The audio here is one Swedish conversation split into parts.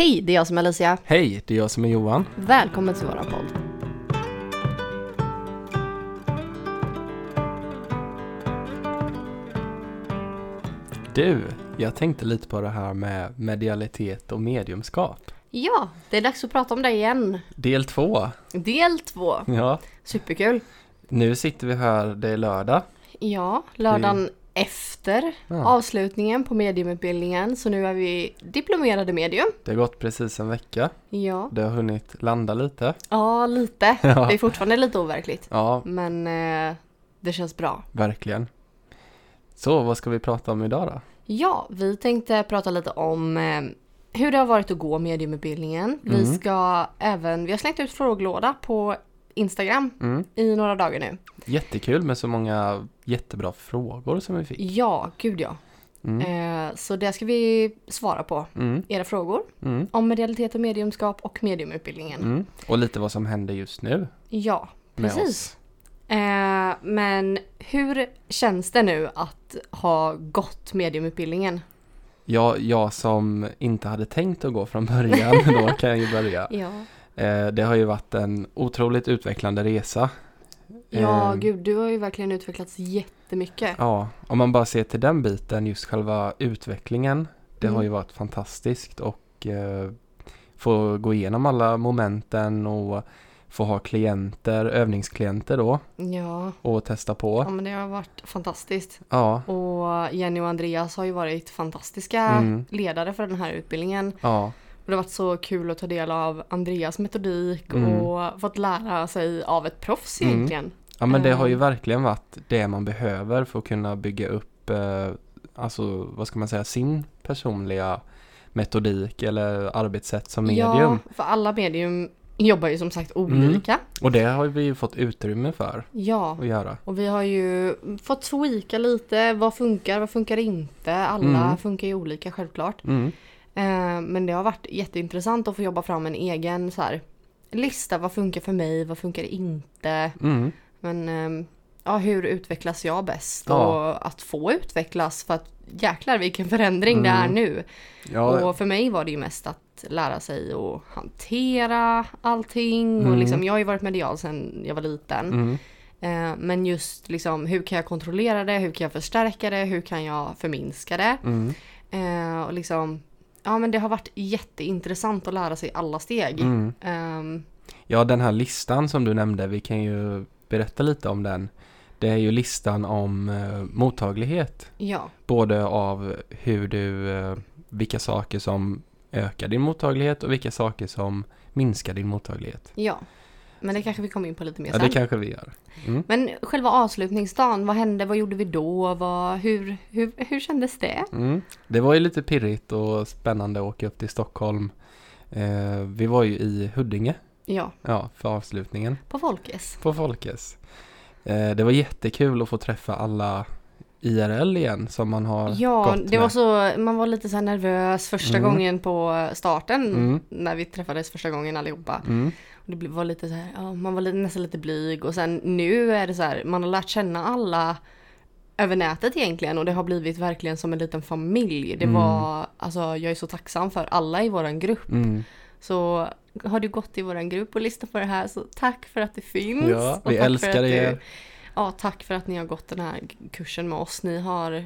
Hej, det är jag som är Alicia. Hej, det är jag som är Johan. Välkommen till våran podd. Du, jag tänkte lite på det här med medialitet och mediumskap. Ja, det är dags att prata om det igen. Del två. Del två. Ja, Superkul. nu sitter vi här, det är lördag. Ja, lördagen efter Ja. avslutningen på mediumutbildningen. Så nu är vi diplomerade medium. Det har gått precis en vecka. Ja, Det har hunnit landa lite. ja lite. Ja. Det är fortfarande lite overkligt. Ja, Men eh, det känns bra. verkligen. Så, vad ska vi prata om idag då? Ja, vi tänkte prata lite om eh, hur det har varit att gå mediumutbildningen. Vi Mm. ska även, vi har slängt ut frågelåda på Instagram Mm. i några dagar nu. Jättekul med så många jättebra frågor som vi fick. Ja, gud ja. Mm. Eh, så det ska vi svara på. Mm. Era frågor Mm. om medialitet och mediumskap och mediumutbildningen. Mm. Och lite vad som händer just nu Ja, precis. Eh, men hur känns det nu att ha gått mediumutbildningen? Jag, jag som inte hade tänkt att gå från början, då kan jag ju börja. Ja, det har ju varit en otroligt utvecklande resa. ja Eh, gud du har ju verkligen utvecklats jättemycket. Ja, om man bara ser till den biten, just själva utvecklingen. Det Mm. har ju varit fantastiskt och eh, få gå igenom alla momenten och få ha klienter, övningsklienter då Ja, och testa ja på. men det har varit fantastiskt. Ja, Och Jenny och Andreas har ju varit fantastiska Mm. ledare för den här utbildningen. ja, det har varit så kul att ta del av Andreas metodik Mm. och fått lära sig av ett proffs Mm. egentligen. ja men det har ju Eh. verkligen varit det man behöver för att kunna bygga upp, eh, alltså vad ska man säga, sin personliga metodik eller arbetssätt som medium. Ja, för alla medium jobbar ju som sagt olika. Och det har vi ju fått utrymme för Ja, att göra. och vi har ju fått tweaka lite. Vad funkar, vad funkar inte? Alla Mm. funkar ju olika självklart. Mm. Eh, men det har varit jätteintressant att få jobba fram en egen så här, lista. Vad funkar för mig? Vad funkar inte? Mm. Men ehm, ja, hur utvecklas jag bäst? Ja. Och att få utvecklas för att jäklar vilken förändring det är Mm. nu. Ja, Och för mig var det ju mest att lära sig att hantera allting. Och Mm. liksom, jag har ju varit medial sedan jag var liten. mm. Eh, men just liksom, hur kan jag kontrollera det? Hur kan jag förstärka det? Hur kan jag förminska det? Mm. Eh, och liksom, ja men det har varit jätteintressant att lära sig alla steg. Mm. Ehm, Ja, den här listan som du nämnde, vi kan ju berätta lite om den. Det är ju listan om eh, mottaglighet, ja, både av hur du, eh, vilka saker som ökar din mottaglighet och vilka saker som minskar din mottaglighet. ja. Men det kanske vi kommer in på lite mer Ja, sen. det kanske vi gör. Mm. Men själva avslutningsdagen, vad hände? Vad gjorde vi då? Vad, hur, hur, hur kändes det? Mm. Det var ju lite pirrigt och spännande att åka upp till Stockholm. Eh, vi var ju i Huddinge, Ja, ja, för avslutningen. på Folkes. på Folkes. Eh, det var jättekul att få träffa alla IRL igen som man har Ja, gått det var med. så, man var lite så nervös första Mm. gången på starten. Mm. När vi träffades första gången allihopa. Det var lite så här, ja, man var lite, nästan lite blyg. Och sen nu är det så här, man har lärt känna alla över nätet egentligen. Och det har blivit verkligen som en liten familj. Det Mm. var, alltså jag är så tacksam för alla i våran grupp. mm. Så har du gått i våran grupp och lyssnat på det här så tack för att det finns. Ja, vi älskar du- er. Ja, tack för att ni har gått den här kursen med oss. Ni har,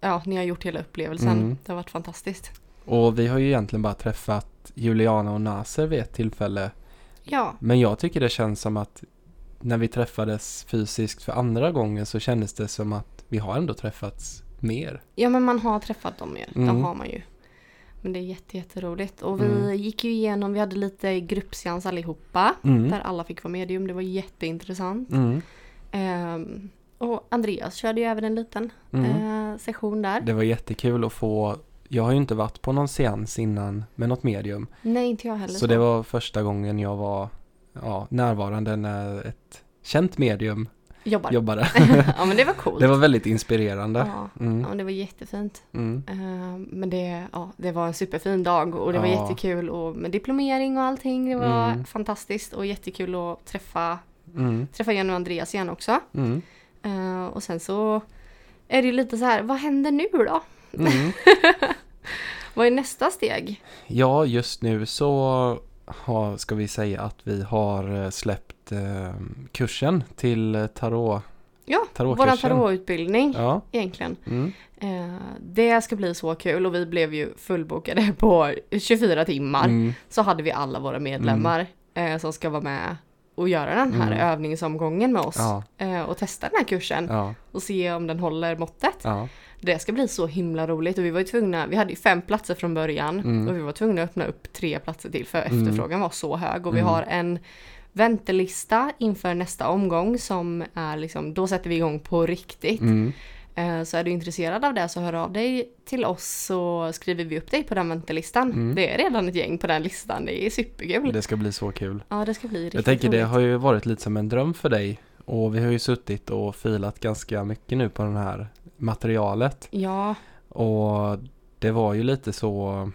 ja, ni har gjort hela upplevelsen. Mm. Det har varit fantastiskt. Och vi har ju egentligen bara träffat Juliana och Naser vid ett tillfälle. Ja, Men jag tycker det känns som att när vi träffades fysiskt för andra gången så kändes det som att vi har ändå träffats mer. ja men man har träffat dem mer. Mm. Det har man ju. Men det är jätte, jätteroligt. Och vi Mm. gick ju igenom, vi hade lite gruppseans allihopa. Mm. Där alla fick vara medium. Det var jätteintressant. Mm. Ehm, och Andreas körde ju även en liten Mm. eh, session där. Det var jättekul att få jag har ju inte varit på någon seans innan med något medium. Nej, inte jag heller. Så det var första gången jag var ja, närvarande när ett känt medium Jobbar. jobbade. ja, men det var coolt. Det var väldigt inspirerande. Ja, Mm. ja, det var jättefint. Mm. Eh, Men det, ja, det var en superfin dag och det var Ja. jättekul och med diplomering och allting. Det var Mm. fantastiskt och jättekul att träffa, Mm. träffa Jenny och Andreas igen också. Eh, och sen så är det lite så här, vad händer nu då? Mm. Vad är nästa steg? Ja, just nu så har, ska vi säga att vi har eh, släppt eh, kursen till tarot. Ja, våran tarotutbildning Ja, egentligen. mm, Eh, det ska bli så kul och vi blev ju fullbokade på 24 timmar. mm, Så hade vi alla våra medlemmar eh, som ska vara med och göra den här Mm. övningsomgången med oss. ja, Eh, och testa den här kursen ja, och se om den håller måttet. ja, Det ska bli så himla roligt och vi var ju tvungna, vi hade ju fem platser från början Mm. och vi var tvungna att öppna upp tre platser till för Mm. efterfrågan var så hög och vi Mm. har en väntelista inför nästa omgång som är liksom, då sätter vi igång på riktigt. Eh, Så är du intresserad av det så hör av dig till oss så skriver vi upp dig på den väntelistan. Mm. Det är redan ett gäng på den listan, det är superkul. det ska bli så kul. Ja det ska bli riktigt Jag tänker det roligt. har ju varit lite som en dröm för dig och vi har ju suttit och filat ganska mycket nu på det här materialet Ja, och det var ju lite så,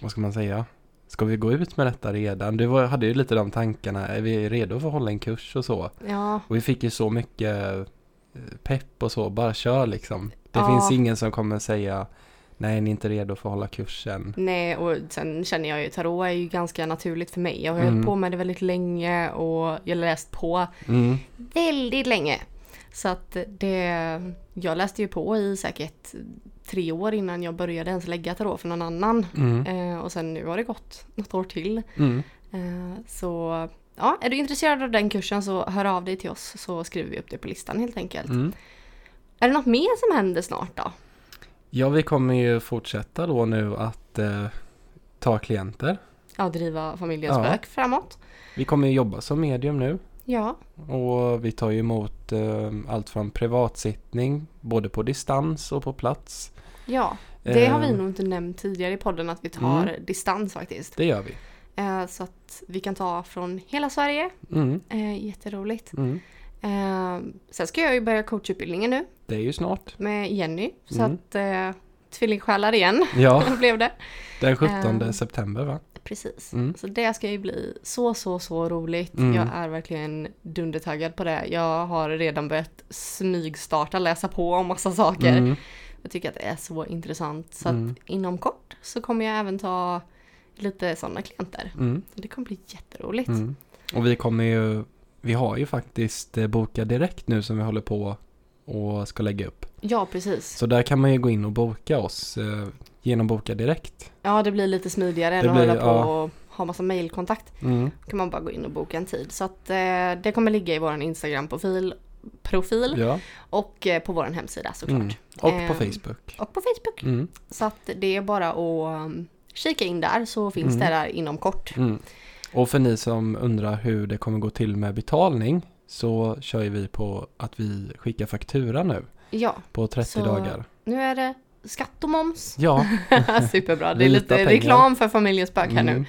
vad ska man säga, ska vi gå ut med detta redan? Du var, hade ju lite de tankarna, är vi redo för att hålla en kurs och så? ja, Och vi fick ju så mycket pepp och så, bara kör liksom. Det Ja. finns ingen som kommer säga nej, ni är inte redo för att hålla kursen. nej och sen känner jag ju tarot är ju ganska naturligt för mig. Jag har Mm. hållit på med det väldigt länge och jag har läst på Mm, väldigt länge. Så att det, jag läste ju på i säkert tre år innan jag började ens lägga tarot för någon annan. mm, Eh, och sen nu har det gått något år till. mm. Eh, så ja, är du intresserad av den kursen så hör av dig till oss så skriver vi upp det på listan helt enkelt. Mm. Är det något mer som händer snart då? Ja, vi kommer ju fortsätta då nu att eh, ta klienter. Ja, driva familjens Ja. spök framåt. Vi kommer ju jobba som medium nu Ja, och vi tar ju emot eh, allt från privatsittning, både på distans och på plats. ja. Det har vi Eh, nog inte nämnt tidigare i podden att vi tar Mm. distans faktiskt. Det gör vi. Eh, så att vi kan ta från hela Sverige. Mm, Eh, jätteroligt. mm. Eh, sen ska jag ju börja coachutbildningen nu Det är ju snart. med Jenny. Så Mm. att eh, tvillingsjälar igen Ja, blev det. den 17 Eh. september va? Precis. Mm. Så det ska ju bli så, så, så roligt. Mm. Jag är verkligen dundertaggad på det. Jag har redan börjat smygstarta, läsa på om massa saker. Mm, Jag tycker att det är så intressant. Så Mm. att inom kort så kommer jag även ta lite sådana klienter. mm, Det kommer bli jätteroligt. mm. Och vi kommer ju, vi har ju faktiskt eh, Boka Direkt nu som vi håller på och ska lägga upp. Ja, precis. Så där kan man ju gå in och boka oss eh, genom Boka Direkt. Ja, det blir lite smidigare än att hålla på ja. och ha massa mailkontakt. Mm, Då kan man bara gå in och boka en tid. Så att eh, det kommer ligga i vår Instagram-profil profil, ja. och eh, på vår hemsida såklart. Mm. Och på Ehm, Facebook. Och på Facebook. Mm. Så att det är bara att um, kika in där så finns Mm. det där inom kort. Mm. Och för ni som undrar hur det kommer gå till med betalning så kör ju vi på att vi skickar faktura nu Ja, på 30 Så- dagar. nu är det skatt och moms. Ja, Superbra, det är lite pengar. reklam för familjens spök här nu. mm.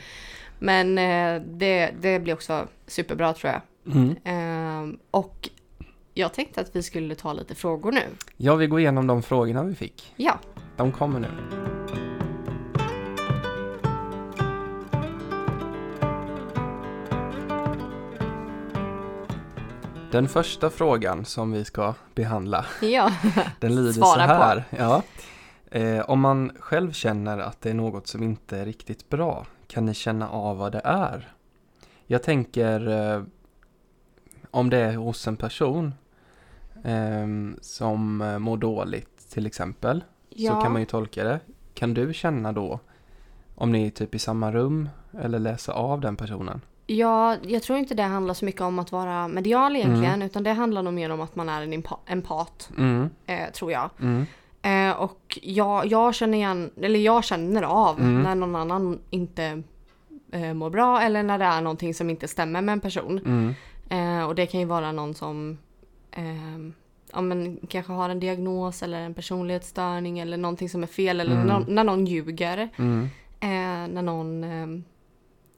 Men eh, det, det blir också superbra tror jag. Mm. Ehm, och jag tänkte att vi skulle ta lite frågor nu. Ja, vi går igenom de frågorna vi fick. Ja, De kommer nu. Den första frågan som vi ska behandla, ja. den lyder så Svara på. här. Ja. Eh, om man själv känner att det är något som inte är riktigt bra, kan ni känna av vad det är? Jag tänker eh, om det är hos en person ehm, som eh, mår dåligt till exempel, ja. så kan man ju tolka det. Kan du känna då, om ni är typ i samma rum, eller läsa av den personen? Ja, jag tror inte det handlar så mycket om att vara medial egentligen, Mm. utan det handlar nog mer om att man är en empa- empat, Mm, eh, tror jag. mm, Eh, och jag, jag känner igen, eller jag känner av Mm. när någon annan inte eh, mår bra eller när det är någonting som inte stämmer med en person. mm, Eh, och det kan ju vara någon som eh, ja, men, kanske har en diagnos eller en personlighetsstörning eller någonting som är fel eller Mm. nå- när någon ljuger. mm, Eh, när någon eh,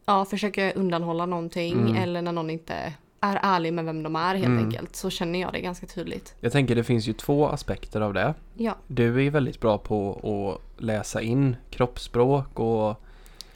ja, försöker undanhålla någonting Mm. eller när någon inte är ärlig med vem de är helt Mm. enkelt. Så känner jag det ganska tydligt. Jag tänker det finns ju två aspekter av det. Ja, Du är väldigt bra på att läsa in kroppsspråk och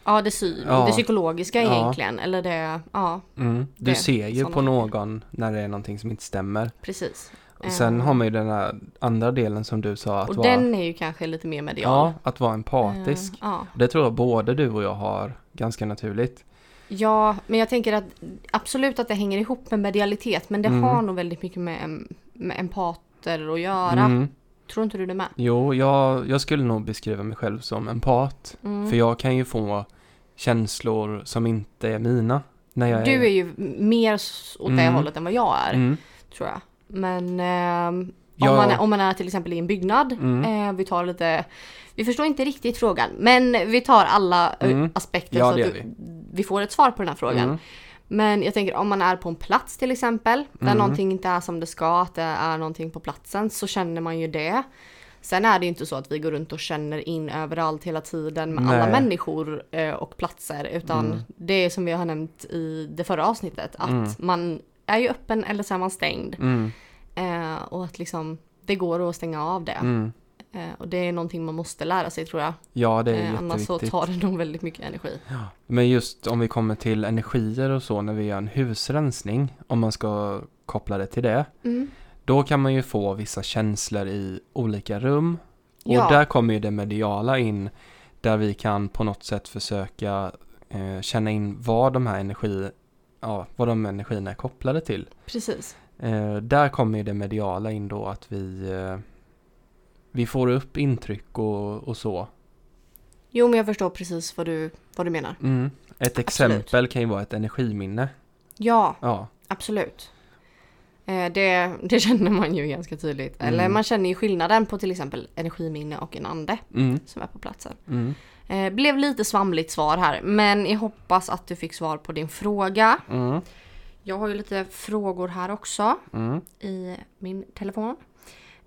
ja, det, sy- Ja. det psykologiska Ja. egentligen. Eller det, ja mm, du Det, ser ju på någon när det är någonting som inte stämmer. precis. Sen Eh, har man ju den här andra delen som du sa att Och vara, den är ju kanske lite mer medial. ja, att vara empatisk. Eh, ja. Det tror jag både du och jag har ganska naturligt. ja, men jag tänker att absolut att det hänger ihop med medialitet men det Mm. har nog väldigt mycket med, med empater att göra. Mm. Tror inte du det med? Jo, jag, jag skulle nog beskriva mig själv som empat. Mm. För jag kan ju få känslor som inte är mina. När jag Du är ju mer åt det Mm. hållet än vad jag är, Mm. tror jag. Men ehm, Om, man är, om man är till exempel i en byggnad, Mm. eh, vi tar lite, vi förstår inte riktigt frågan, men vi tar alla eh, Mm. aspekter Ja, så att du, vi får ett svar på den här frågan. Mm. Men jag tänker om man är på en plats till exempel, där Mm. någonting inte är som det ska, att det är någonting på platsen, så känner man ju det. Sen är det ju inte så att vi går runt och känner in överallt hela tiden med alla Nej. människor eh, och platser, utan Mm. det är som vi har nämnt i det förra avsnittet, att Mm. man är ju öppen eller så är man stängd. Eh, och att liksom det går att stänga av det. Mm. Eh, och det är någonting man måste lära sig tror jag. Ja, det är Eh, annars så jätteviktigt. tar det nog väldigt mycket energi. Men just om vi kommer till energier och så när vi gör en husrensning, om man ska koppla det till det, Mm. då kan man ju få vissa känslor i olika rum. Och Ja. där kommer ju det mediala in, där vi kan på något sätt försöka eh, känna in vad de här energi, ja, vad de energierna är kopplade till. Precis. Eh, där kommer ju det mediala in då att vi, eh, vi får upp intryck och, och så. Jo men jag förstår precis vad du, vad du menar. Mm. Ett exempel kan ju vara ett energiminne. Ja, Ja. absolut. Eh, det, det känner man ju ganska tydligt. Eller Mm. man känner ju skillnaden på till exempel energiminne och en ande Mm. som är på platsen. Mm. Eh, blev lite svamligt svar här men jag hoppas att du fick svar på din fråga. Jag har ju lite frågor här också Mm. i min telefon.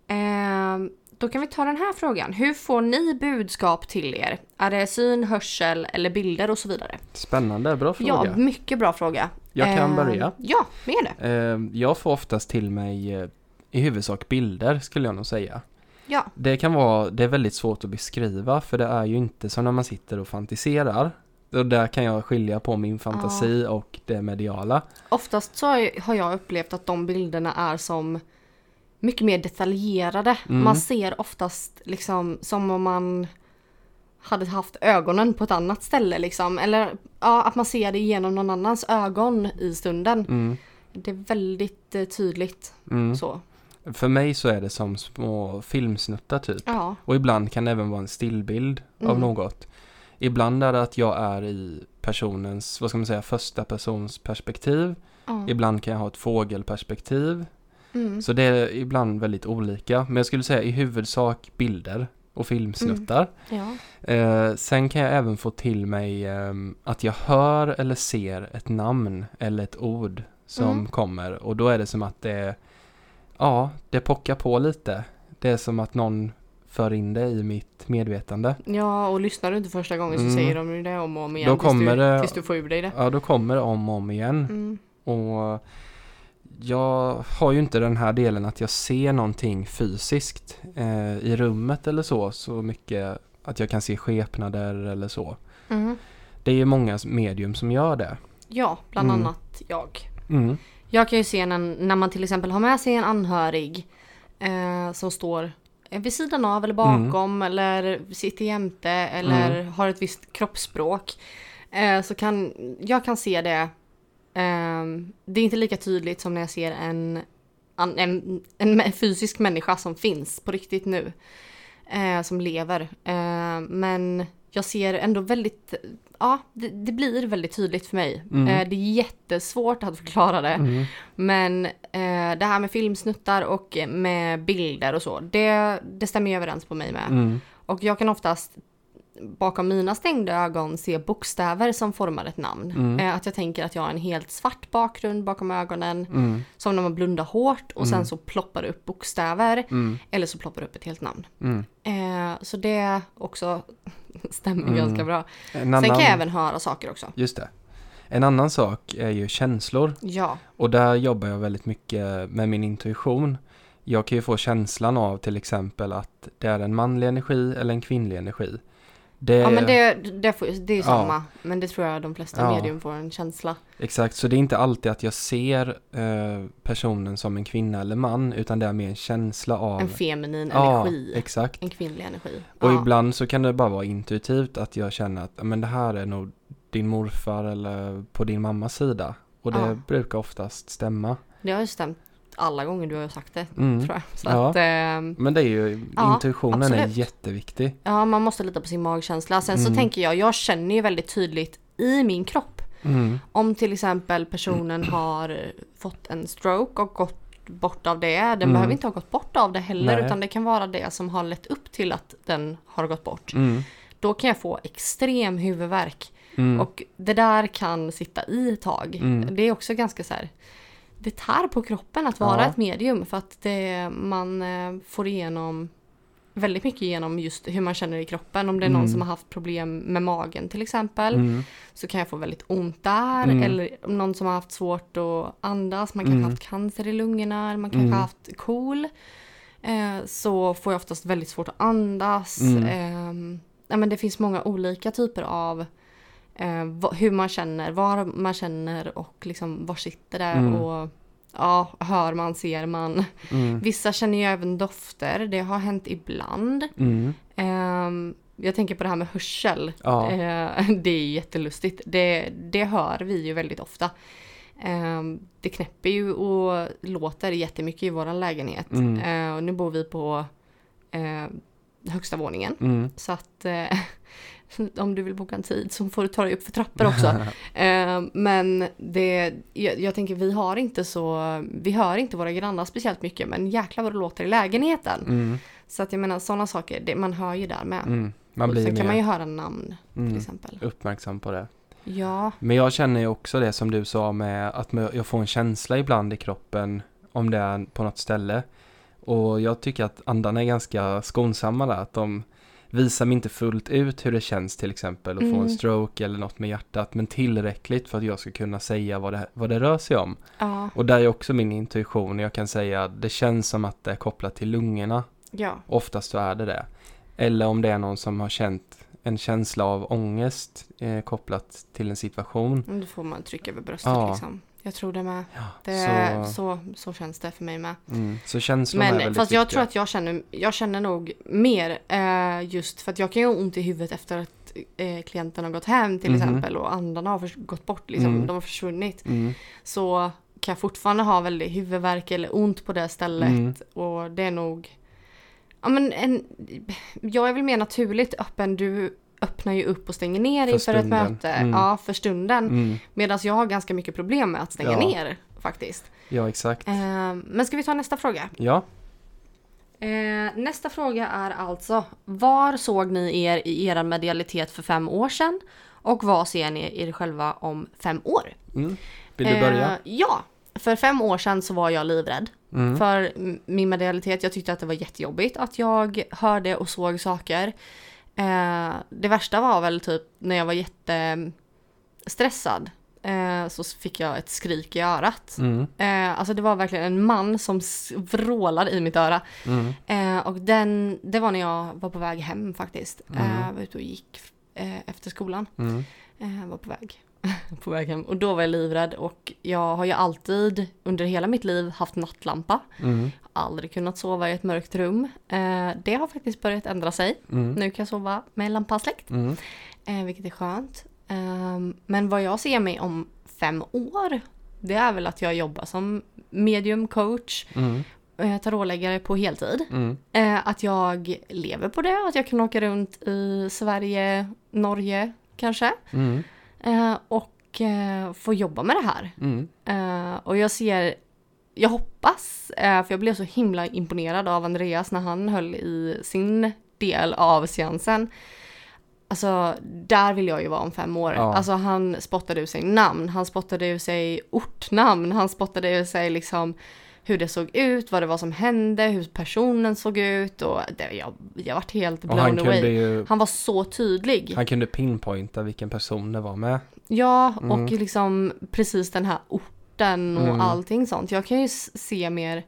Eh, då kan vi ta den här frågan. Hur får ni budskap till er? Är det syn, hörsel eller bilder och så vidare? Spännande, bra fråga. Ja, mycket bra fråga. Jag kan Eh, börja. Ja, med det. Eh, jag får oftast till mig eh, i huvudsak bilder skulle jag nog säga. Ja, Det kan vara, det är väldigt svårt att beskriva för det är ju inte som när man sitter och fantiserar. Och där kan jag skilja på min fantasi och det mediala. oftast så har jag upplevt att de bilderna är som mycket mer detaljerade. Mm. Man ser oftast liksom som om man hade haft ögonen på ett annat ställe liksom. Eller ja, att man ser det genom någon annans ögon i stunden. Mm. Det är väldigt eh, tydligt Mm. så. För mig så är det som små filmsnuttar typ. Ja, Och ibland kan det även vara en stillbild av Mm. något. Ibland är det att jag är i personens, vad ska man säga, första persons perspektiv. ja. Ibland kan jag ha ett fågelperspektiv. Mm. Så det är ibland väldigt olika. Men jag skulle säga i huvudsak bilder och filmsnuttar. ja. Eh, sen kan jag även få till mig ehm, att jag hör eller ser ett namn eller ett ord som Mm. kommer. Och då är det som att det, ja, det pockar på lite. Det är som att någon för in det i mitt medvetande. ja, och lyssnar du inte första gången så Mm. säger de ju det om och om igen Då tills, kommer du, det- tills du får ur dig det. Ja, då kommer det om och om igen. Mm. Och jag har ju inte den här delen att jag ser någonting fysiskt eh, i rummet eller så, så mycket att jag kan se skepnader eller så. Mm. Det är ju många medium som gör det. Ja, bland Mm. annat jag. Mm. Jag kan ju se när, när man till exempel har med sig en anhörig eh, som står vid sidan av eller bakom eller sitter jämte eller har ett visst kroppsspråk. Eh, så kan jag kan se det. ehm, det är inte lika tydligt som när jag ser en, en, en mä- fysisk människa som finns på riktigt nu. Eh, som lever. Eh, men jag ser ändå väldigt, ja det, det blir väldigt tydligt för mig. Mm. Eh, det är jättesvårt att förklara det. Mm. Men eh, det här med filmsnuttar och med bilder och så, det, det stämmer ju överens på mig med. Mm. Och jag kan oftast bakom mina stängda ögon se bokstäver som formar ett namn. Mm. Eh, att jag tänker att jag har en helt svart bakgrund bakom ögonen, Mm. som när man blundar hårt och sen så ploppar det upp bokstäver, Mm. eller så ploppar det upp ett helt namn. Mm. Eh, så det också stämmer Mm. ganska bra. En Sen annan, kan jag även höra saker också. Just det. En annan sak är ju känslor. Ja, Och där jobbar jag väldigt mycket med min intuition. Jag kan ju få känslan av till exempel att det är en manlig energi eller en kvinnlig energi. Det, Ja men det, det, det är ju Ja. samma. Men det tror jag de flesta Ja. medium får en känsla. Exakt, så det är inte alltid att jag ser eh, personen som en kvinna eller man, utan det är mer en känsla av... En feminin ja, energi. exakt. En kvinnlig energi. Och ibland så kan det bara vara intuitivt att jag känner att "Ja, men det här är nog din morfar eller på din mammas sida. Och det brukar oftast stämma. Det har ju stämt alla gånger du har sagt det. Mm. Tror jag. Så Ja. att, ehm, Men det är ju, Ja, intuitionen är absolut. jätteviktig. ja, man måste lita på sin magkänsla. Sen så Mm. tänker jag, jag känner ju väldigt tydligt i min kropp. Mm. Om till exempel personen har fått en stroke och gått bort av det. Den Mm. behöver inte ha gått bort av det heller Nej. utan det kan vara det som har lett upp till att den har gått bort. Mm. Då kan jag få extrem huvudvärk. Mm. Och det där kan sitta i ett tag. Mm. Det är också ganska så här. Det tär på kroppen att vara Ja. ett medium för att det, man eh, får igenom väldigt mycket genom just hur man känner i kroppen. Om det är någon Mm. som har haft problem med magen till exempel Mm. så kan jag få väldigt ont där. Mm. Eller om någon som har haft svårt att andas, man kanske Mm. haft cancer i lungorna, eller man kanske Mm. har haft KOL. Eh, så får jag oftast väldigt svårt att andas. Eh, ja, men det finns många olika typer av eh, hur man känner, var man känner och liksom var sitter det Mm. och ja, hör man, ser man. Mm. Vissa känner ju även dofter, det har hänt ibland. Mm. Ehm, jag tänker på det här med hörsel. Ja. Eh, det är jättelustigt. Det, det hör vi ju väldigt ofta. Ehm, det knäpper ju och låter jättemycket i vår lägenhet. Mm. Eh, och nu bor vi på eh, högsta våningen. Mm. Så att eh, om du vill boka en tid så får du ta dig upp för trappor också. Eh, men det, jag, jag tänker vi har inte så, vi hör inte våra grannar speciellt mycket men jäklar vad det låter i lägenheten. Mm. Så att jag menar sådana saker, det, man hör ju där med. Mm. Man och blir sen mer kan man ju höra namn till mm, exempel. uppmärksam på det. Ja, Men jag känner ju också det som du sa med att jag får en känsla ibland i kroppen om det är på något ställe. Och jag tycker att andarna är ganska skonsamma där. Att de visar mig inte fullt ut hur det känns till exempel att få Mm. en stroke eller något med hjärtat. Men tillräckligt för att jag ska kunna säga vad det, vad det rör sig om. ja, Och där är också min intuition. Jag kan säga att det känns som att det är kopplat till lungorna. ja. Oftast så är det det. Eller om det är någon som har känt en känsla av ångest eh, kopplat till en situation. Mm, Då får man trycka över bröstet Ja. liksom. Jag tror det med. Ja, Det, så, så, så, känns det för mig med. mm, så känslorna är Men väldigt fast jag viktiga. tror att jag känner, jag känner nog mer eh, just för att jag kan ju ha ont i huvudet efter att eh, klienten har gått hem till Mhm. exempel och andarna har gått bort liksom, Mm. de har försvunnit. Mm, Så kan jag fortfarande ha väldigt huvudvärk eller ont på det stället Mm. och det är nog Ja men en, jag är väl mer naturligt öppen, du öppnar ju upp och stänger ner För inför ett möte. Mm. Ja, för stunden. mm, Medan jag har ganska mycket problem med att stänga Ja. ner faktiskt. ja, exakt. Eh, men ska vi ta nästa fråga? Ja, Eh, nästa fråga är alltså, var såg ni er i er medialitet för fem år sedan? Och vad ser ni er själva om fem år? mm. vill du börja? Eh, ja, för fem år sedan så var jag livrädd. Mm. För min medialitet, jag tyckte att det var jättejobbigt att jag hörde och såg saker. Eh, det värsta var väl typ när jag var jättestressad. Eh, så fick jag ett skrik i örat. Mm. Eh, alltså det var verkligen en man som vrålade i mitt öra. Mm. Eh, och den, det var när jag var på väg hem faktiskt. Mm. Eh, var ute och gick eh, efter skolan. Mm. Eh, var på väg. på väg hem. Och då var jag livrädd och jag har ju alltid under hela mitt liv haft nattlampa. Mm. Aldrig kunnat sova i ett mörkt rum. Eh, det har faktiskt börjat ändra sig. Mm. Nu kan jag sova med lampan släckt. Mm. Eh, vilket är skönt. Ehm, men vad jag ser mig om fem år. Det är väl att jag jobbar som medium coach. Mm. Eh, tarotläggare på heltid. Mm. Att jag lever på det. Att jag kan åka runt i Sverige, Norge kanske. Mm. Eh, och eh, få jobba med det här. Mm. Eh, och jag ser, jag hoppas, för jag blev så himla imponerad av Andreas när han höll i sin del av seansen. Alltså, där vill jag ju vara om fem år. Ja. Alltså han spottade ur sig namn, han spottade ur sig ortnamn, han spottade ur sig liksom hur det såg ut, vad det var som hände, hur personen såg ut och det, jag, jag vart helt Och han blown away. ju Han var så tydlig. han kunde pinpointa vilken person det var med. Ja, Mm. och liksom precis den här orten och Mm. allting sånt. Jag kan ju se mer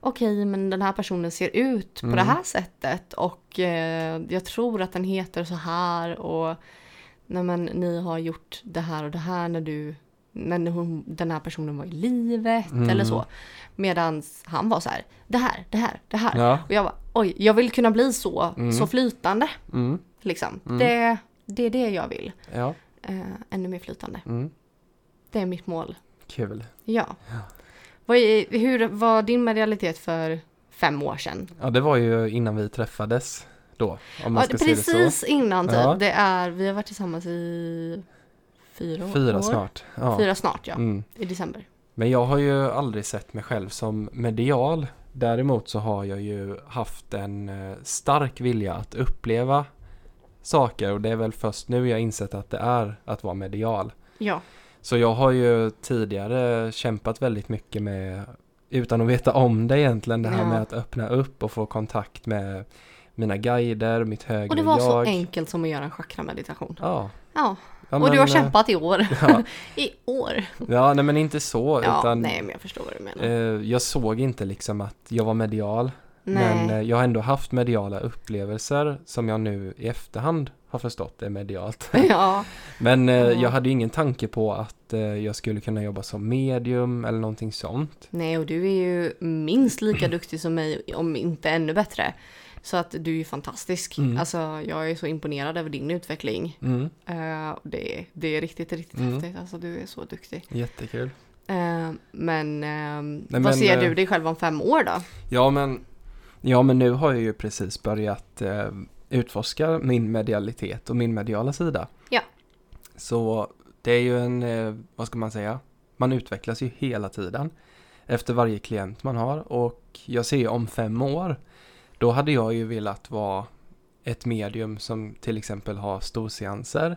okej men den här personen ser ut på Mm. det här sättet och eh, jag tror att den heter så här och nej men ni har gjort det här och det här när du när hon, den här personen var i livet Mm. eller så. Medan han var så här, det här, det här, det här. Ja. Och jag var, oj, jag vill kunna bli så, Mm. så flytande Mm. liksom. Mm. Det, det är det jag vill. Ja. Eh, ännu mer flytande. Mm. Det är mitt mål. Kul. Ja. Vad är, hur var din medialitet för fem år sedan? Ja, det var ju innan vi träffades då. Om man Ja, ska se det så. precis innan typ. Ja. Det är, vi har varit tillsammans i fyra år. Fyra snart. Ja. Fyra snart ja, Mm. i december. Men jag har ju aldrig sett mig själv som medial. Däremot så har jag ju haft en eh, stark vilja att uppleva saker och det är väl först nu jag insett att det är att vara medial. Ja. Så jag har ju tidigare kämpat väldigt mycket med, utan att veta om det egentligen, det här Ja. med att öppna upp och få kontakt med mina guider, mitt högre Och det var jag. så enkelt som att göra en chakrameditation. Ja. Ja, ja och men, du har eh, kämpat i år. Ja, I år. ja, nej men inte så, Ja, utan nej men jag förstår vad du menar. eh, jag såg inte liksom att jag var medial. Nej. Men eh, jag har ändå haft mediala upplevelser som jag nu i efterhand har förstått är medialt. ja, Men eh, Ja. jag hade ingen tanke på att eh, jag skulle kunna jobba som medium eller någonting sånt. nej och du är ju minst lika duktig som mig, om inte ännu bättre. Så att du är ju fantastisk. Mm. Alltså jag är så imponerad över din utveckling. Mm, och det, det är riktigt, riktigt Mm. häftigt. Alltså du är så duktig. jättekul. Eh, men eh, vad men, ser du dig själv om fem år då? Ja men, ja men nu har jag ju precis börjat eh, utforska min medialitet och min mediala sida. Ja. Så det är ju en, eh, vad ska man säga, man utvecklas ju hela tiden efter varje klient man har och jag ser ju om fem år, då hade jag ju velat vara ett medium som till exempel har storseanser.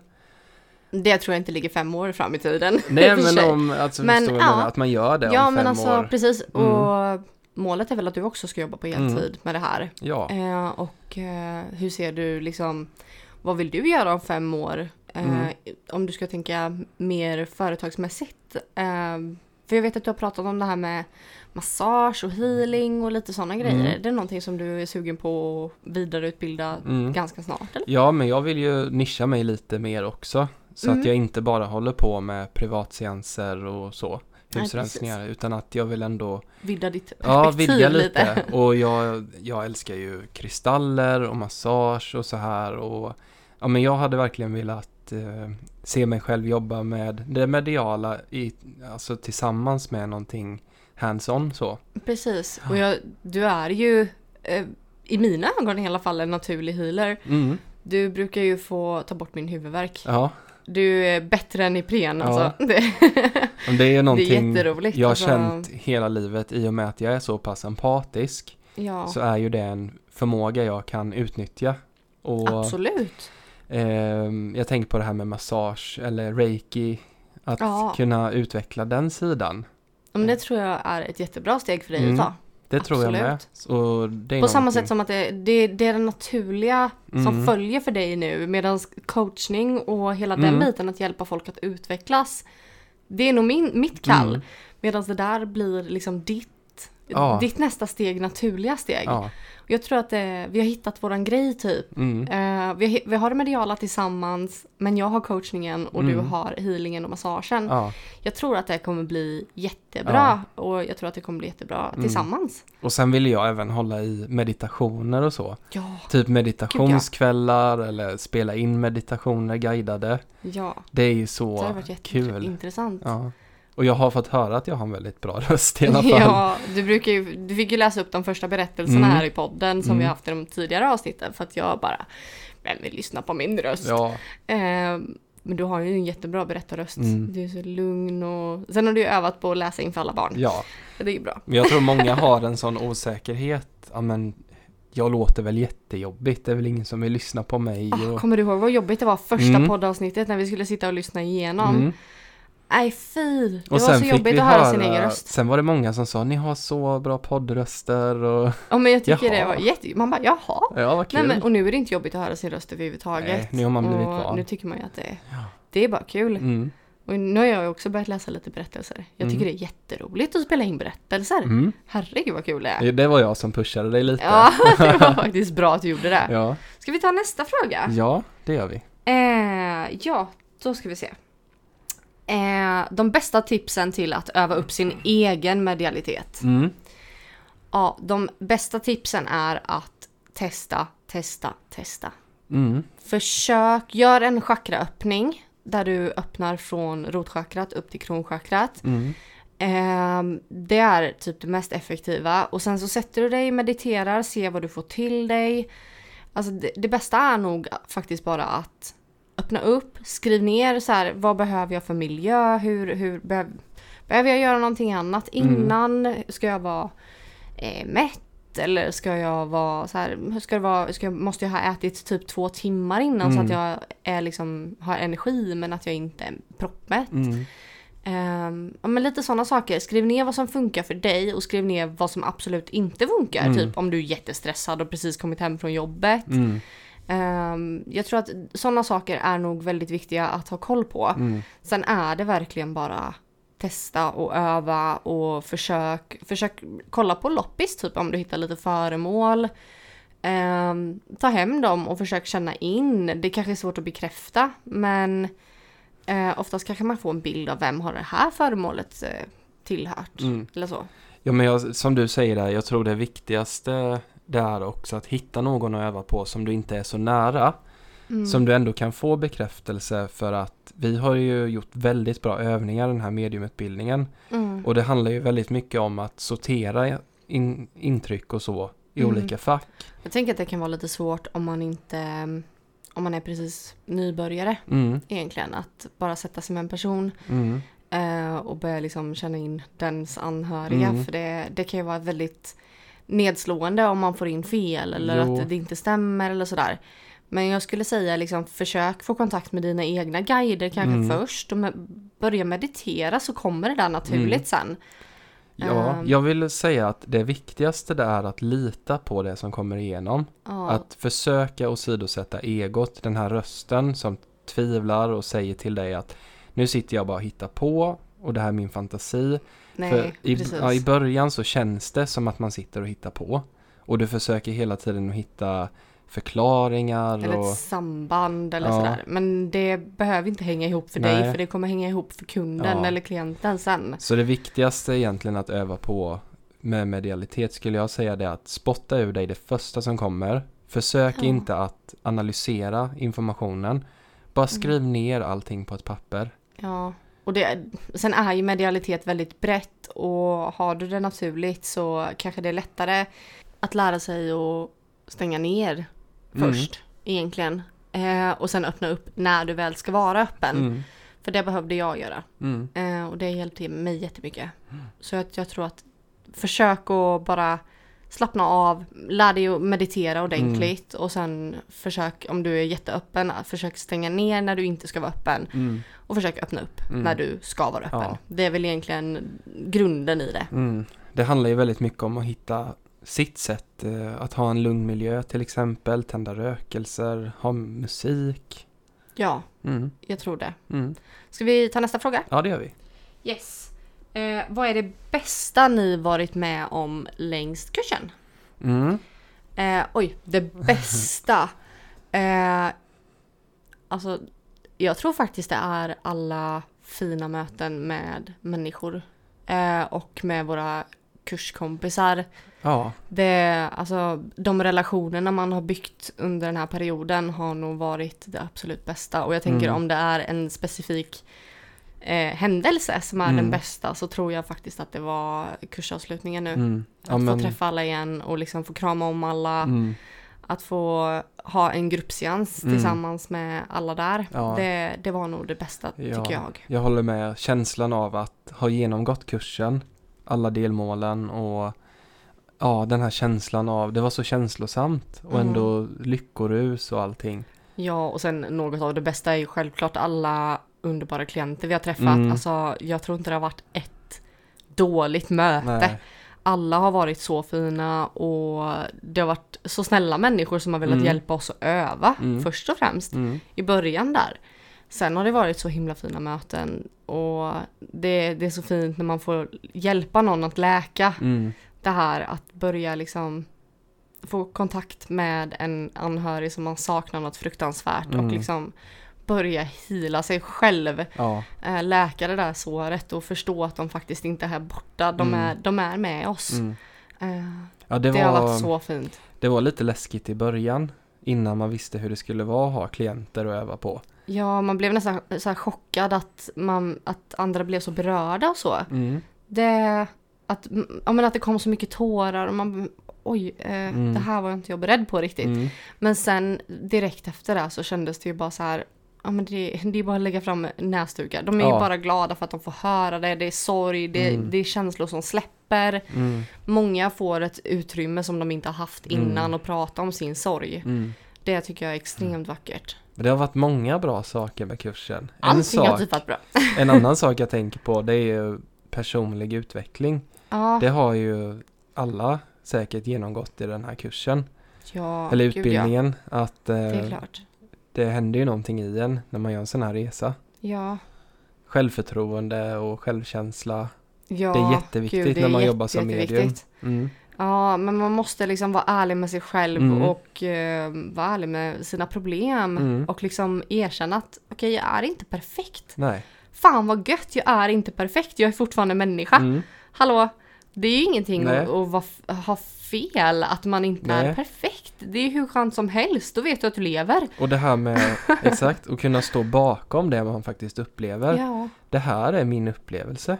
Det tror jag inte ligger fem år fram i tiden. Nej och men om, alltså Men, ja. att man gör det Ja om men fem alltså år. precis. Mm. Målet är väl att du också ska jobba på heltid med det här. Ja. Eh, och eh, hur ser du liksom, vad vill du göra om fem år? Eh, Mm. Om du ska tänka mer företagsmässigt. Eh, för jag vet att du har pratat om det här med massage och healing och lite sådana grejer. Mm. Är det någonting som du är sugen på att vidareutbilda Mm. ganska snart? Eller? Ja, men jag vill ju nischa mig lite mer också. Så Mm. att jag inte bara håller på med privatseanser och så. Nej, Husrensningar. utan att jag vill ändå Vidga ditt ja, vidga lite. lite. Och jag, jag älskar ju kristaller och massage och så här. Och, ja, men jag hade verkligen velat eh, se mig själv jobba med det mediala i, alltså tillsammans med någonting hands-on så. Precis. Och jag, du är ju eh, i mina ögon i alla fall en naturlig healer. Mm. Du brukar ju få ta bort min huvudvärk. Ja, Du är bättre än Ipren Ja. alltså. Det, det är ju det är någonting jag har alltså. känt hela livet i och med att jag är så pass empatisk. Ja, så är ju det en förmåga jag kan utnyttja. Och absolut. ehm, jag tänker på det här med massage eller reiki. Att Ja. kunna utveckla den sidan. Men det tror jag är ett jättebra steg för dig Mm, att ta. Det tror jag med. Och det är På samma sätt som att det, det, det är det naturliga som Mm. följer för dig nu. Medan coachning och hela den Mm. biten att hjälpa folk att utvecklas. Det är nog min, mitt kall. Mm. Medan det där blir liksom ditt, Ja. ditt nästa steg, naturliga steg. Ja. Jag tror att det, vi har hittat våran grej typ. Mm. Eh, vi, har- vi har det mediala tillsammans, men jag har coachningen och du Mm. har healingen och massagen. ja. Jag tror att det kommer bli jättebra och jag tror att det kommer bli jättebra Mm. tillsammans. Och sen vill jag även hålla i meditationer och så. Ja, Typ meditationskvällar eller spela in meditationer guidade. ja. Det är ju Det så varit kul. jätteintressant. Ja. Och jag har fått höra att jag har en väldigt bra röst i alla fall. Ja, du, brukar ju, du fick ju läsa upp de första berättelserna Mm. här i podden som Mm. vi haft i de tidigare avsnitten för att jag bara, vem vill lyssna på min röst? Ja. Eh, men du har ju en jättebra berättarröst. Mm. Du är så lugn och sen har du ju övat på att läsa inför alla barn. ja. Det är ju bra. Men jag tror många har en sån osäkerhet. Ja, men jag låter väl jättejobbigt. Det är väl ingen som vill lyssna på mig. Ah, Och... kommer du ihåg vad jobbigt det var första Mm. poddavsnittet när vi skulle sitta och lyssna igenom? Mm. Nej fy! Det Och var så jobbigt att höra höra, sin egen röst. sen var det många som sa ni har så bra poddröster och Ja men jag tycker det Jaha. var jätte... Man bara jaha. ja vad kul. Nej, men, och nu är det inte jobbigt att höra sin röst överhuvudtaget. Nej, nu har man blivit och van. Nu tycker man ju att det är, Ja. det är bara kul. Mm. Och nu har jag också börjat läsa lite berättelser. Jag tycker det är jätteroligt att spela in berättelser. Mm. Herregud vad kul det är. Det- Det var jag som pushade dig lite. Ja, det var faktiskt bra att du gjorde det. ja. Ska vi ta nästa fråga? Ja, det gör vi. Eh, ja, då ska vi se. Eh, de bästa tipsen till att öva upp sin egen medialitet. Mm. Ja, de bästa tipsen är att testa, testa, testa. Mm. Försök, gör en chakraöppning där du öppnar från rotchakrat upp till kronchakrat. Mm. Ehm, det är typ det mest effektiva. Och sen så sätter du dig, mediterar, ser vad du får till dig. Alltså det, det bästa är nog faktiskt bara att öppna upp, skriv ner så här, vad behöver jag för miljö, hur, hur behöv, behöver jag göra någonting annat innan? Ska jag vara eh, mätt? Eller ska jag vara så här, hur ska det vara, ska jag, måste jag ha ätit typ två timmar innan så att jag är liksom, har energi men att jag inte är proppmätt? Mm. Ehm, ja, men lite sådana saker. Skriv ner vad som funkar för dig och skriv ner vad som absolut inte funkar. Mm. Typ om du är jättestressad och precis kommit hem från jobbet. Ehm, jag tror att sådana saker är nog väldigt viktiga att ha koll på. Mm. Sen är det verkligen bara testa och öva och försök, försök kolla på loppis typ om du hittar lite föremål. Ehm, ta hem dem och försök känna in. Det kanske är svårt att bekräfta men eh, oftast kanske man får en bild av vem har det här föremålet eh, tillhört. Mm. Eller så. Ja, men jag, som du säger där, jag tror det viktigaste det är också att hitta någon att öva på som du inte är så nära. Mm. Som du ändå kan få bekräftelse för att vi har ju gjort väldigt bra övningar den här mediumutbildningen. Mm. Och det handlar ju väldigt mycket om att sortera in, intryck och så i Mm. olika fack. Jag tänker att det kan vara lite svårt om man inte om man är precis nybörjare Mm, egentligen. Att bara sätta sig med en person mm, eh, och börja liksom känna in dens anhöriga. Mm. För det, det kan ju vara väldigt nedslående om man får in fel eller Jo. att det inte stämmer eller sådär. Men jag skulle säga liksom försök få kontakt med dina egna guider kanske Mm. först och med, börja meditera så kommer det där naturligt Mm. sen. Ja, Ehm. jag vill säga att det viktigaste det är att lita på det som kommer igenom. Ja, Att försöka åsidosätta egot, den här rösten som tvivlar och säger till dig att nu sitter jag bara och hittar på och det här är min fantasi. Nej, För i, precis. ja, I början så känns det som att man sitter och hittar på. Och du försöker hela tiden att hitta förklaringar Eller och... ett samband eller Ja. sådär. Men det behöver inte hänga ihop för dig Nej. för det kommer hänga ihop för kunden Ja. eller klienten sen. Så det viktigaste egentligen att öva på med medialitet skulle jag säga det är att spotta ur dig det första som kommer. Försök Ja. inte att analysera informationen. Bara skriv ner allting på ett papper. Ja, och det, sen är ju medialitet väldigt brett och har du det naturligt så kanske det är lättare att lära sig att stänga ner Mm. först egentligen. Eh, och sen öppna upp när du väl ska vara öppen. Mm. För det behövde jag göra. Mm. Eh, och det hjälpte mig jättemycket. Så att jag tror att försök att bara slappna av, lär dig att meditera ordentligt och sen försök, om du är jätteöppen, försök stänga ner när du inte ska vara öppen Mm. och försök öppna upp Mm. när du ska vara öppen. Ja. Det är väl egentligen grunden i det. Mm. Det handlar ju väldigt mycket om att hitta sitt sätt. eh, Att ha en lugn miljö till exempel, tända rökelser, ha musik. Ja, Mm. jag tror det. Mm. Ska vi ta nästa fråga? Ja, det gör vi. Yes. Eh, vad är det bästa ni varit med om längst kursen? Mm. Eh, oj, det bästa. Eh, alltså, jag tror faktiskt det är alla fina möten med människor. Eh, och med våra kurskompisar. Ja. Det, alltså, de relationerna man har byggt under den här perioden har nog varit det absolut bästa. Och jag tänker Mm. om det är en specifik eh, händelse som är Mm. den bästa så tror jag faktiskt att det var kursavslutningen nu. Mm. Att men, få träffa alla igen och liksom få krama om alla. mm. Att få ha en gruppseans Mm. tillsammans med alla där. Ja. Det, det var nog det bästa Ja. tycker jag. Jag håller med. Känslan av att ha genomgått kursen, alla delmålen och ja, den här känslan av, det var så känslosamt och Mm. ändå lyckorus och allting. Ja, och sen något av det bästa är ju självklart alla underbara klienter vi har träffat. Mm. Alltså, jag tror inte det har varit ett dåligt möte. Nej. Alla har varit så fina och det har varit så snälla människor som har velat Mm. hjälpa oss att öva Mm. först och främst Mm. i början där. Sen har det varit så himla fina möten och det, det är så fint när man får hjälpa någon att läka Mm. det här att börja liksom få kontakt med en anhörig som man saknar något fruktansvärt Mm. och liksom börja hila sig själv, Ja, eh, läka det där såret och förstå att de faktiskt inte är borta, de, Mm. är, de är med oss. mm. Eh, ja det, det, har var, varit så fint. det var lite läskigt i början. Innan man visste hur det skulle vara att ha klienter att öva på. Ja, man blev nästan så chockad att, man, att andra blev så berörda och så. Mm. Det, att, ja, men att det kom så mycket tårar och man oj, eh, Mm. det här var inte jag beredd på riktigt. Mm. Men sen direkt efter det så kändes det ju bara så här, ja men det, det är bara att lägga fram näsdukar. De är ju Ja. bara glada för att de får höra det, det är sorg, det, Mm. det är känslor som släpper. Mm. Många får ett utrymme som de inte har haft innan Mm. och prata om sin sorg. Mm. Det tycker jag är extremt vackert. Det har varit många bra saker med kursen. En, Allting har sak, typ varit bra. en annan sak jag tänker på det är ju personlig utveckling. Ja, Det har ju alla säkert genomgått i den här kursen. ja eller gud, utbildningen. Att Ja, det är eh, klart. Det händer ju någonting i en när man gör en sån här resa. Ja, Självförtroende och självkänsla. ja Det är jätteviktigt gud, det är när man jätte- jobbar som medium. Mm. Ja, men man måste liksom vara ärlig med sig själv Mm. och eh, vara ärlig med sina problem. Mm. Och liksom erkänna att okej, jag är inte perfekt. Nej. Fan vad gött, jag är inte perfekt, jag är fortfarande människa. Mm. Hallå, det är ju ingenting Nej. att, att ha fel att man inte är Nej. perfekt. Det är hur skönt som helst, då vet du att du lever. Och det här med, exakt, att kunna stå bakom det man faktiskt upplever. Ja, Det här är min upplevelse.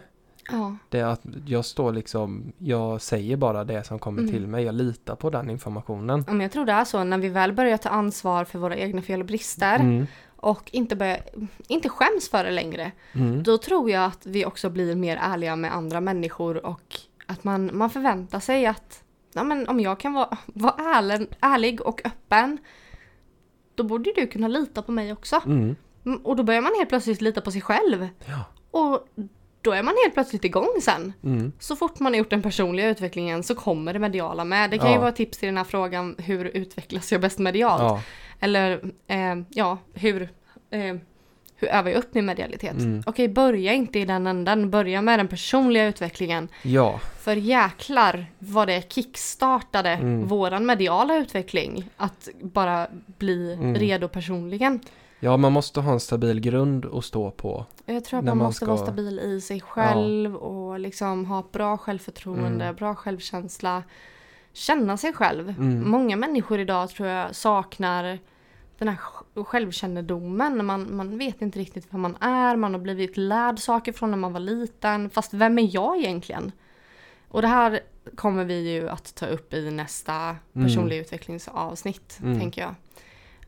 ja, Det är att jag står liksom, jag säger bara det som kommer Mm. till mig. Jag litar på den informationen. Ja, men jag tror det är så när vi väl börjar ta ansvar för våra egna fel och brister Mm. och inte, börjar, inte skäms för det längre. Mm. Då tror jag att vi också blir mer ärliga med andra människor och att man, man förväntar sig att ja, men om jag kan vara, vara ärlig, ärlig och öppen då borde du kunna lita på mig också. Mm. Mm, Och då börjar man helt plötsligt lita på sig själv. Ja. Och då är man helt plötsligt igång sen. Mm. Så fort man har gjort den personliga utvecklingen så kommer det mediala med. Det kan ju Ja. vara ett tips i den här frågan, hur utvecklas jag bäst medialt? Ja. Eller eh, ja, hur, eh, hur övar jag upp min medialitet? Mm. Okej, börja inte i den änden. Börja med den personliga utvecklingen. ja. För jäklar vad det kickstartade Mm. våran mediala utveckling. Att bara bli Mm. redo personligen. Ja, man måste ha en stabil grund att stå på. Jag tror att man, man måste ska- vara stabil i sig själv och liksom ha bra självförtroende, Mm. bra självkänsla. Känna sig själv. Mm. Många människor idag tror jag saknar den här sj- självkännedomen. Man, man vet inte riktigt vem man är, man har blivit lärd saker från när man var liten. Fast vem är jag egentligen? Och det här kommer vi ju att ta upp i nästa Mm. personlig utvecklingsavsnitt, Mm. tänker jag.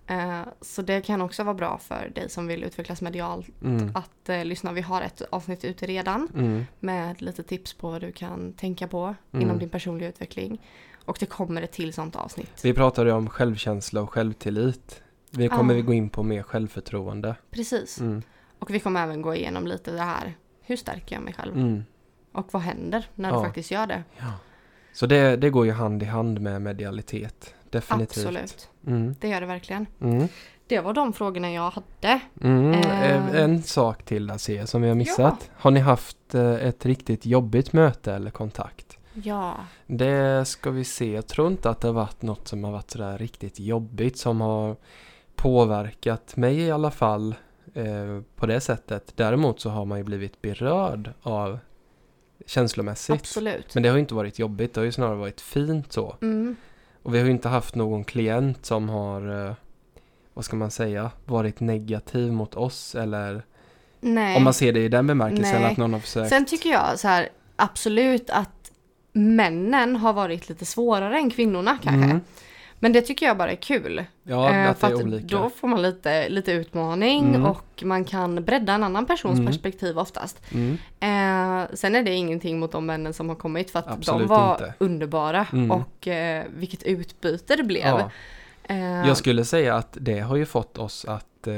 Eh, så det kan också vara bra för dig som vill utvecklas medialt Mm. att eh, lyssna. Vi har ett avsnitt ute redan Mm. med lite tips på vad du kan tänka på Mm. inom din personliga utveckling. Och det kommer ett till sånt avsnitt. Vi pratade om självkänsla och självtillit. Vi kommer Ja. vi gå in på mer självförtroende. Precis. Mm. Och vi kommer även gå igenom lite det här. Hur stärker jag mig själv? Mm. Och vad händer när Ja. du faktiskt gör det? Så det, det går ju hand i hand med medialitet. Definitivt. Absolut. Mm. Det gör det verkligen. Mm. Det var de frågorna jag hade. Mm. Eh. Eh, En sak till att se som vi har missat. Har ni haft eh, ett riktigt jobbigt möte eller kontakt? Ja. Det ska vi se. Jag tror inte att det har varit något som har varit sådär riktigt jobbigt som har påverkat mig i alla fall eh, på det sättet. Däremot så har man ju blivit berörd av känslomässigt. Absolut. Men det har ju inte varit jobbigt, det har ju snarare varit fint så. Mm. Och vi har ju inte haft någon klient som har, eh, vad ska man säga, varit negativ mot oss eller Nej. om man ser det i den bemärkelsen Nej. att någon har försökt. Sen tycker jag så här, absolut att männen har varit lite svårare än kvinnorna kanske. Mm. Men det tycker jag bara är kul. Ja, Eh, att för det är att olika. då får man lite, lite utmaning Mm. och man kan bredda en annan persons Mm. perspektiv oftast. Mm. Eh, sen är det ingenting mot de männen som har kommit för att Absolut de var inte. underbara Mm. och eh, vilket utbyte det blev. Ja. Jag skulle säga att det har ju fått oss att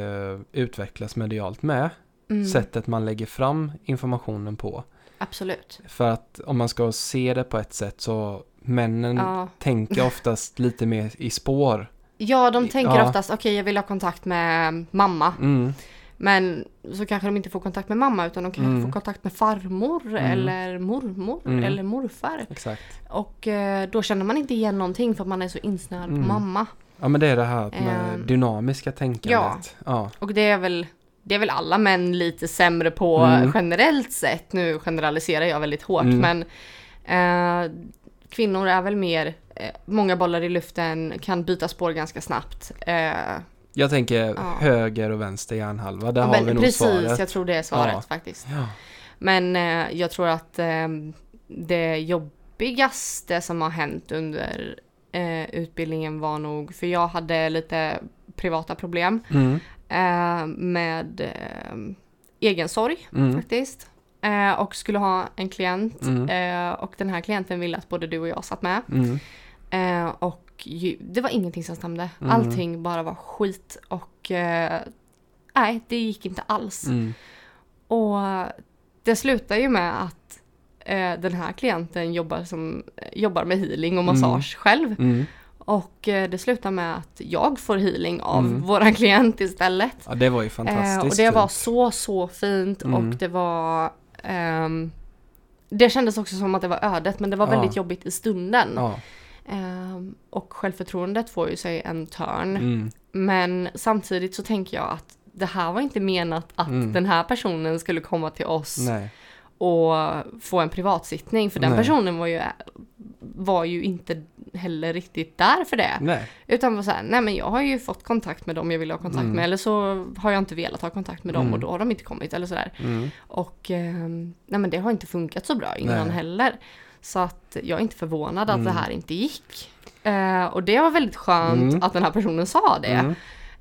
utvecklas medialt med. mm, Sättet man lägger fram informationen på. Absolut. För att om man ska se det på ett sätt så männen Ja. tänker oftast lite mer i spår. ja, de tänker Ja. oftast okej jag vill ha kontakt med mamma. Mm. Men så kanske de inte får kontakt med mamma utan de kanske Mm. får kontakt med farmor Mm. eller mormor Mm. eller morfar. Exakt. Och eh, då känner man inte igen någonting för att man är så insnöad Mm. på mamma. Ja men det är det här med Ehm, dynamiska tänkandet. Ja. Och det är väl det är väl alla män lite sämre på Mm. generellt sett. Nu generaliserar jag väldigt hårt Mm. men eh, kvinnor är väl mer, eh, många bollar i luften, kan byta spår ganska snabbt. Eh, Jag tänker Ja. höger och vänster hjärnhalva, där ja, har vi nog precis, svaret. jag tror det är svaret Ja. faktiskt. Men eh, jag tror att eh, det jobbigaste som har hänt under eh, utbildningen var nog, för jag hade lite privata problem Mm. eh, med eh, egensorg Mm. faktiskt. Eh, och skulle ha en klient Mm. eh, och den här klienten ville att både du och jag satt med. Mm. Eh, och ju, det var ingenting som stämde. Mm. Allting bara var skit och eh, nej, det gick inte alls. Mm. Och det slutar ju med att eh, den här klienten jobbar, som, jobbar med healing och massage själv. Mm. Och eh, det slutar med att jag får healing av Mm. våran klient istället. Ja, det var ju Eh, fantastiskt. och det var så, så fint Mm. och det var ehm, Det kändes också som att det var ödet men det var Ja. väldigt jobbigt i stunden. Ja. Ehm, och självförtroendet får ju sig en törn. Mm. Men samtidigt så tänker jag att det här var inte menat att Mm. den här personen skulle komma till oss Nej. Och få en privatsittning. För den Nej. personen var ju, var ju inte heller riktigt där för det. Nej. Utan var så här, nej men jag har ju fått kontakt med dem jag ville ha kontakt Mm. med. Eller så har jag inte velat ha kontakt med dem Mm. och då har de inte kommit eller sådär. Mm. Och ehm, nej men det har inte funkat så bra innan Nej. heller. Så att jag är inte förvånad att Mm. det här inte gick. Eh, och det var väldigt skönt Mm. att den här personen sa det.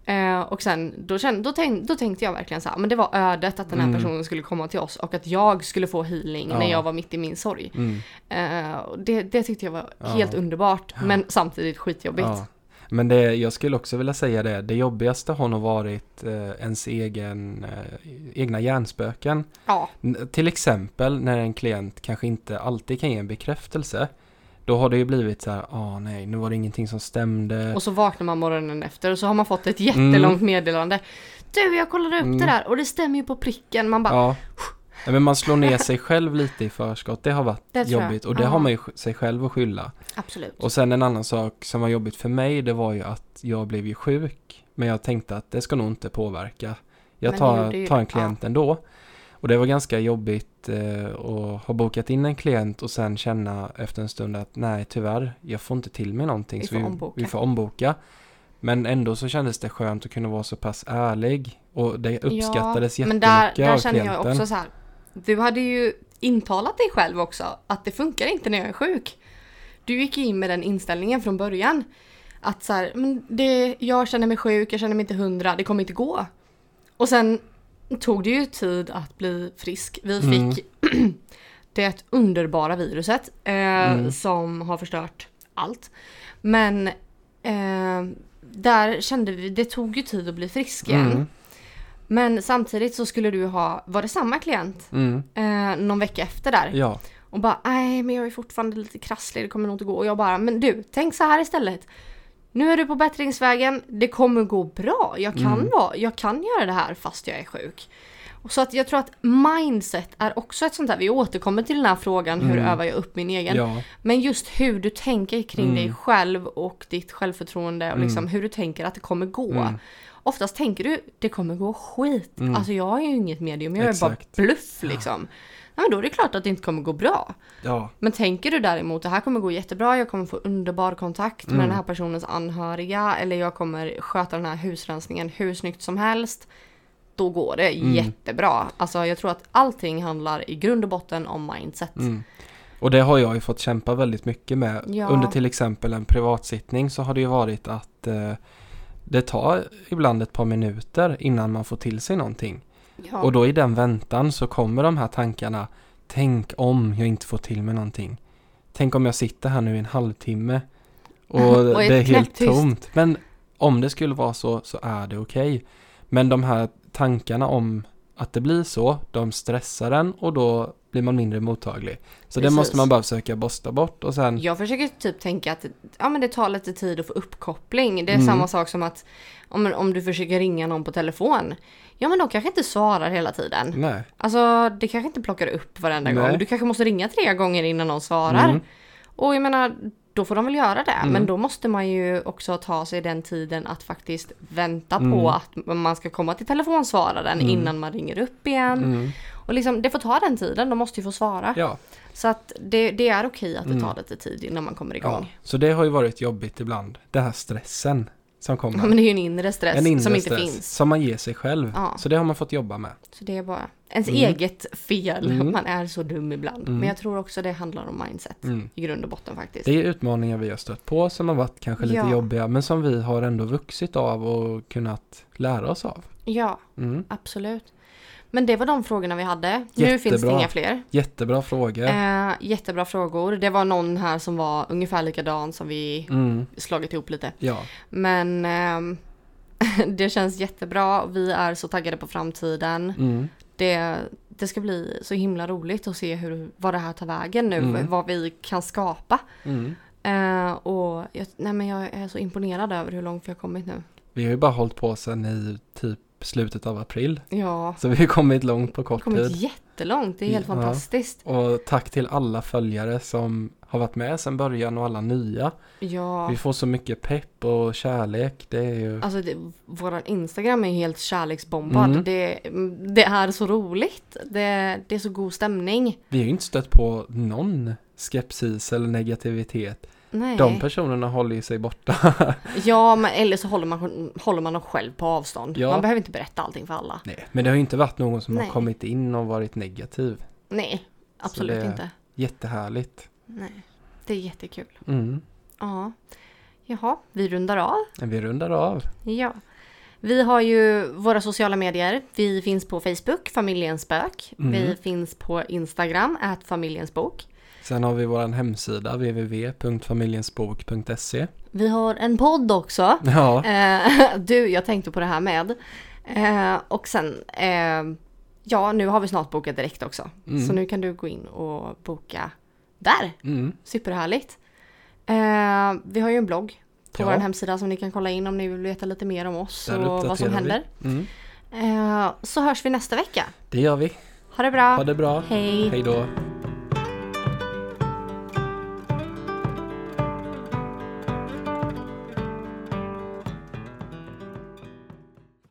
Eh, och sen då, kände, då, tänk, då tänkte jag verkligen så här, men det var ödet att den här Mm. personen skulle komma till oss och att jag skulle få healing när Ja. jag var mitt i min sorg. Mm. Eh, och det, det tyckte jag var Ja. helt underbart, men samtidigt skitjobbigt. Ja. Men det, jag skulle också vilja säga det, det jobbigaste har nog varit eh, ens egen, eh, egna hjärnspöken. Ja, N- Till exempel när en klient kanske inte alltid kan ge en bekräftelse. Då har det ju blivit så här, ah nej, nu var det ingenting som stämde. och så vaknar man morgonen efter och så har man fått ett jättelångt meddelande. Du, jag kollade upp Mm. det där och det stämmer ju på pricken. Man bara, Ja. Ja, Men man slår ner sig själv lite i förskott. Det har varit Det jobbigt och det Ja. har man ju sig själv att skylla. absolut. Och sen en annan sak som var jobbigt för mig det var ju att jag blev ju sjuk. Men jag tänkte att det ska nog inte påverka. Jag Men tar, tar en klient ändå. Och det var ganska jobbigt eh, att ha bokat in en klient och sen känna efter en stund att nej tyvärr, jag får inte till mig någonting. Vi så vi, omboka. vi får omboka. Men ändå så kändes det skönt att kunna vara så pass ärlig. Och det uppskattades men jättemycket där, där av känner jag klienten. också så här. Du hade ju intalat dig själv också att det funkar inte när jag är sjuk. Du gick in med den inställningen från början. Att så här, men det, jag känner mig sjuk, jag känner mig inte hundra, det kommer inte gå. Och sen tog det ju tid att bli frisk. Vi Mm. fick det underbara viruset eh, Mm. som har förstört allt. Men eh, där kände vi, det tog ju tid att bli frisk igen. Mm, Men samtidigt så skulle du ha, var det samma klient? mm, Eh, någon vecka efter där. ja, Och bara, nej men jag är fortfarande lite krasslig, det kommer nog inte gå. Och jag bara, men du, tänk så här istället. Nu är du på bättringsvägen, det kommer gå bra. Jag kan, Mm. vara, jag kan göra det här fast jag är sjuk. Så att jag tror att mindset är också ett sånt där, vi återkommer till den här frågan, hur Mm. övar jag upp min egen? ja, Men just hur du tänker kring Mm. dig själv och ditt självförtroende och liksom Mm. hur du tänker att det kommer gå. Mm. Oftast tänker du det kommer gå skit. Mm. Alltså jag är ju inget medium, jag är Exakt. bara bluff liksom. Ja, men då är det klart att det inte kommer gå bra. ja, Men tänker du däremot det här kommer gå jättebra, jag kommer få underbar kontakt med Mm. den här personens anhöriga eller jag kommer sköta den här husrensningen hur snyggt som helst. Då går det Mm. jättebra. Alltså jag tror att allting handlar i grund och botten om mindset. Mm. Och det har jag ju fått kämpa väldigt mycket med. Ja. Under till exempel en privatsittning så har det ju varit att eh, det tar ibland ett par minuter innan man får till sig någonting. Ja. Och då i den väntan så kommer de här tankarna. Tänk om jag inte får till mig någonting. Tänk om jag sitter här nu i en halvtimme och, Och det är helt tomt. Men om det skulle vara så så är det okej. Men de här tankarna om att det blir så, de stressar en och då blir man mindre mottaglig. Så det Precis. måste man bara försöka borsta bort och sen... Jag försöker typ tänka att ja, men det tar lite tid att få uppkoppling. Det är Mm. samma sak som att om, om du försöker ringa någon på telefon. Ja men de kanske inte svarar hela tiden. Nej. Alltså det kanske inte plockar upp varenda Nej. gång. Du kanske måste ringa tre gånger innan någon svarar. Mm. Och jag menar, då får de väl göra det. Mm. Men då måste man ju också ta sig den tiden att faktiskt vänta Mm. på att man ska komma till telefonsvararen innan man ringer upp igen. Mm. Och liksom, det får ta den tiden, de måste ju få svara. Ja. Så att det, det är okej att det Mm. tar lite tid innan man kommer ja. igång. Så det har ju varit jobbigt ibland. Den här stressen som kommer. Ja. Men det är ju en inre stress en inre som inte stress finns. som man ger sig själv. Ja. Så det har man fått jobba med. Så det är bara ens Mm. eget fel. Mm. Man är så dum ibland. Mm. Men jag tror också det handlar om mindset. Mm. I grund och botten faktiskt. Det är utmaningar vi har stött på som har varit kanske lite Ja. jobbiga men som vi har ändå vuxit av och kunnat lära oss av. Ja, Mm. absolut. Men det var de frågorna vi hade. Nu finns det Jättebra. inga fler. Jättebra frågor. Eh, jättebra frågor. Det var någon här som var ungefär likadan som vi Mm. slagit ihop lite. Ja. Men ehm, det känns jättebra. Vi är så taggade på framtiden. Mm. Det, det ska bli så himla roligt att se hur, vad det här tar vägen nu. Mm. Vad vi kan skapa. Mm. Eh, och jag, nej men jag är så imponerad över hur långt vi har kommit nu. Vi har ju bara hållit på sedan i typ slutet av april. Ja, Så vi har kommit långt på kort kommit tid. jättelångt. Det är helt Ja. fantastiskt. Och tack till alla följare som har varit med sedan början och alla nya. Ja. Vi får så mycket pepp och kärlek. Det är ju... Alltså det, våran Instagram är helt kärleksbombad. Mm. Det, det är så roligt. Det, det är så god stämning. Vi har ju inte stött på någon skepsis eller negativitet. Nej. De personerna håller ju sig borta. Ja, men eller så håller man, håller man dem själv på avstånd. Ja. Man behöver inte berätta allting för alla. Nej, men det har ju inte varit någon som Nej. har kommit in och varit negativ. Nej, absolut det- inte. Jättehärligt. Nej, det är jättekul. Mm. Ja. Jaha, vi rundar av. Vi rundar av. Ja. Vi har ju våra sociala medier. Vi finns på Facebook, Familjens spök. Mm. Vi finns på Instagram, Familjens bok. Sen har vi vår hemsida www.familjensbok.se Vi har en podd också. Ja, Eh, du, jag tänkte på det här med. Eh, och sen, eh, ja nu har vi snart bokat direkt också. Mm. Så nu kan du gå in och boka där. mm. Superhärligt. Eh, vi har ju en blogg på Ja. vår hemsida som ni kan kolla in om ni vill veta lite mer om oss Där och vad som vi. händer. Mm. Eh, så hörs vi nästa vecka. Det gör vi. Ha det bra. Ha det bra. Hej. Hej då.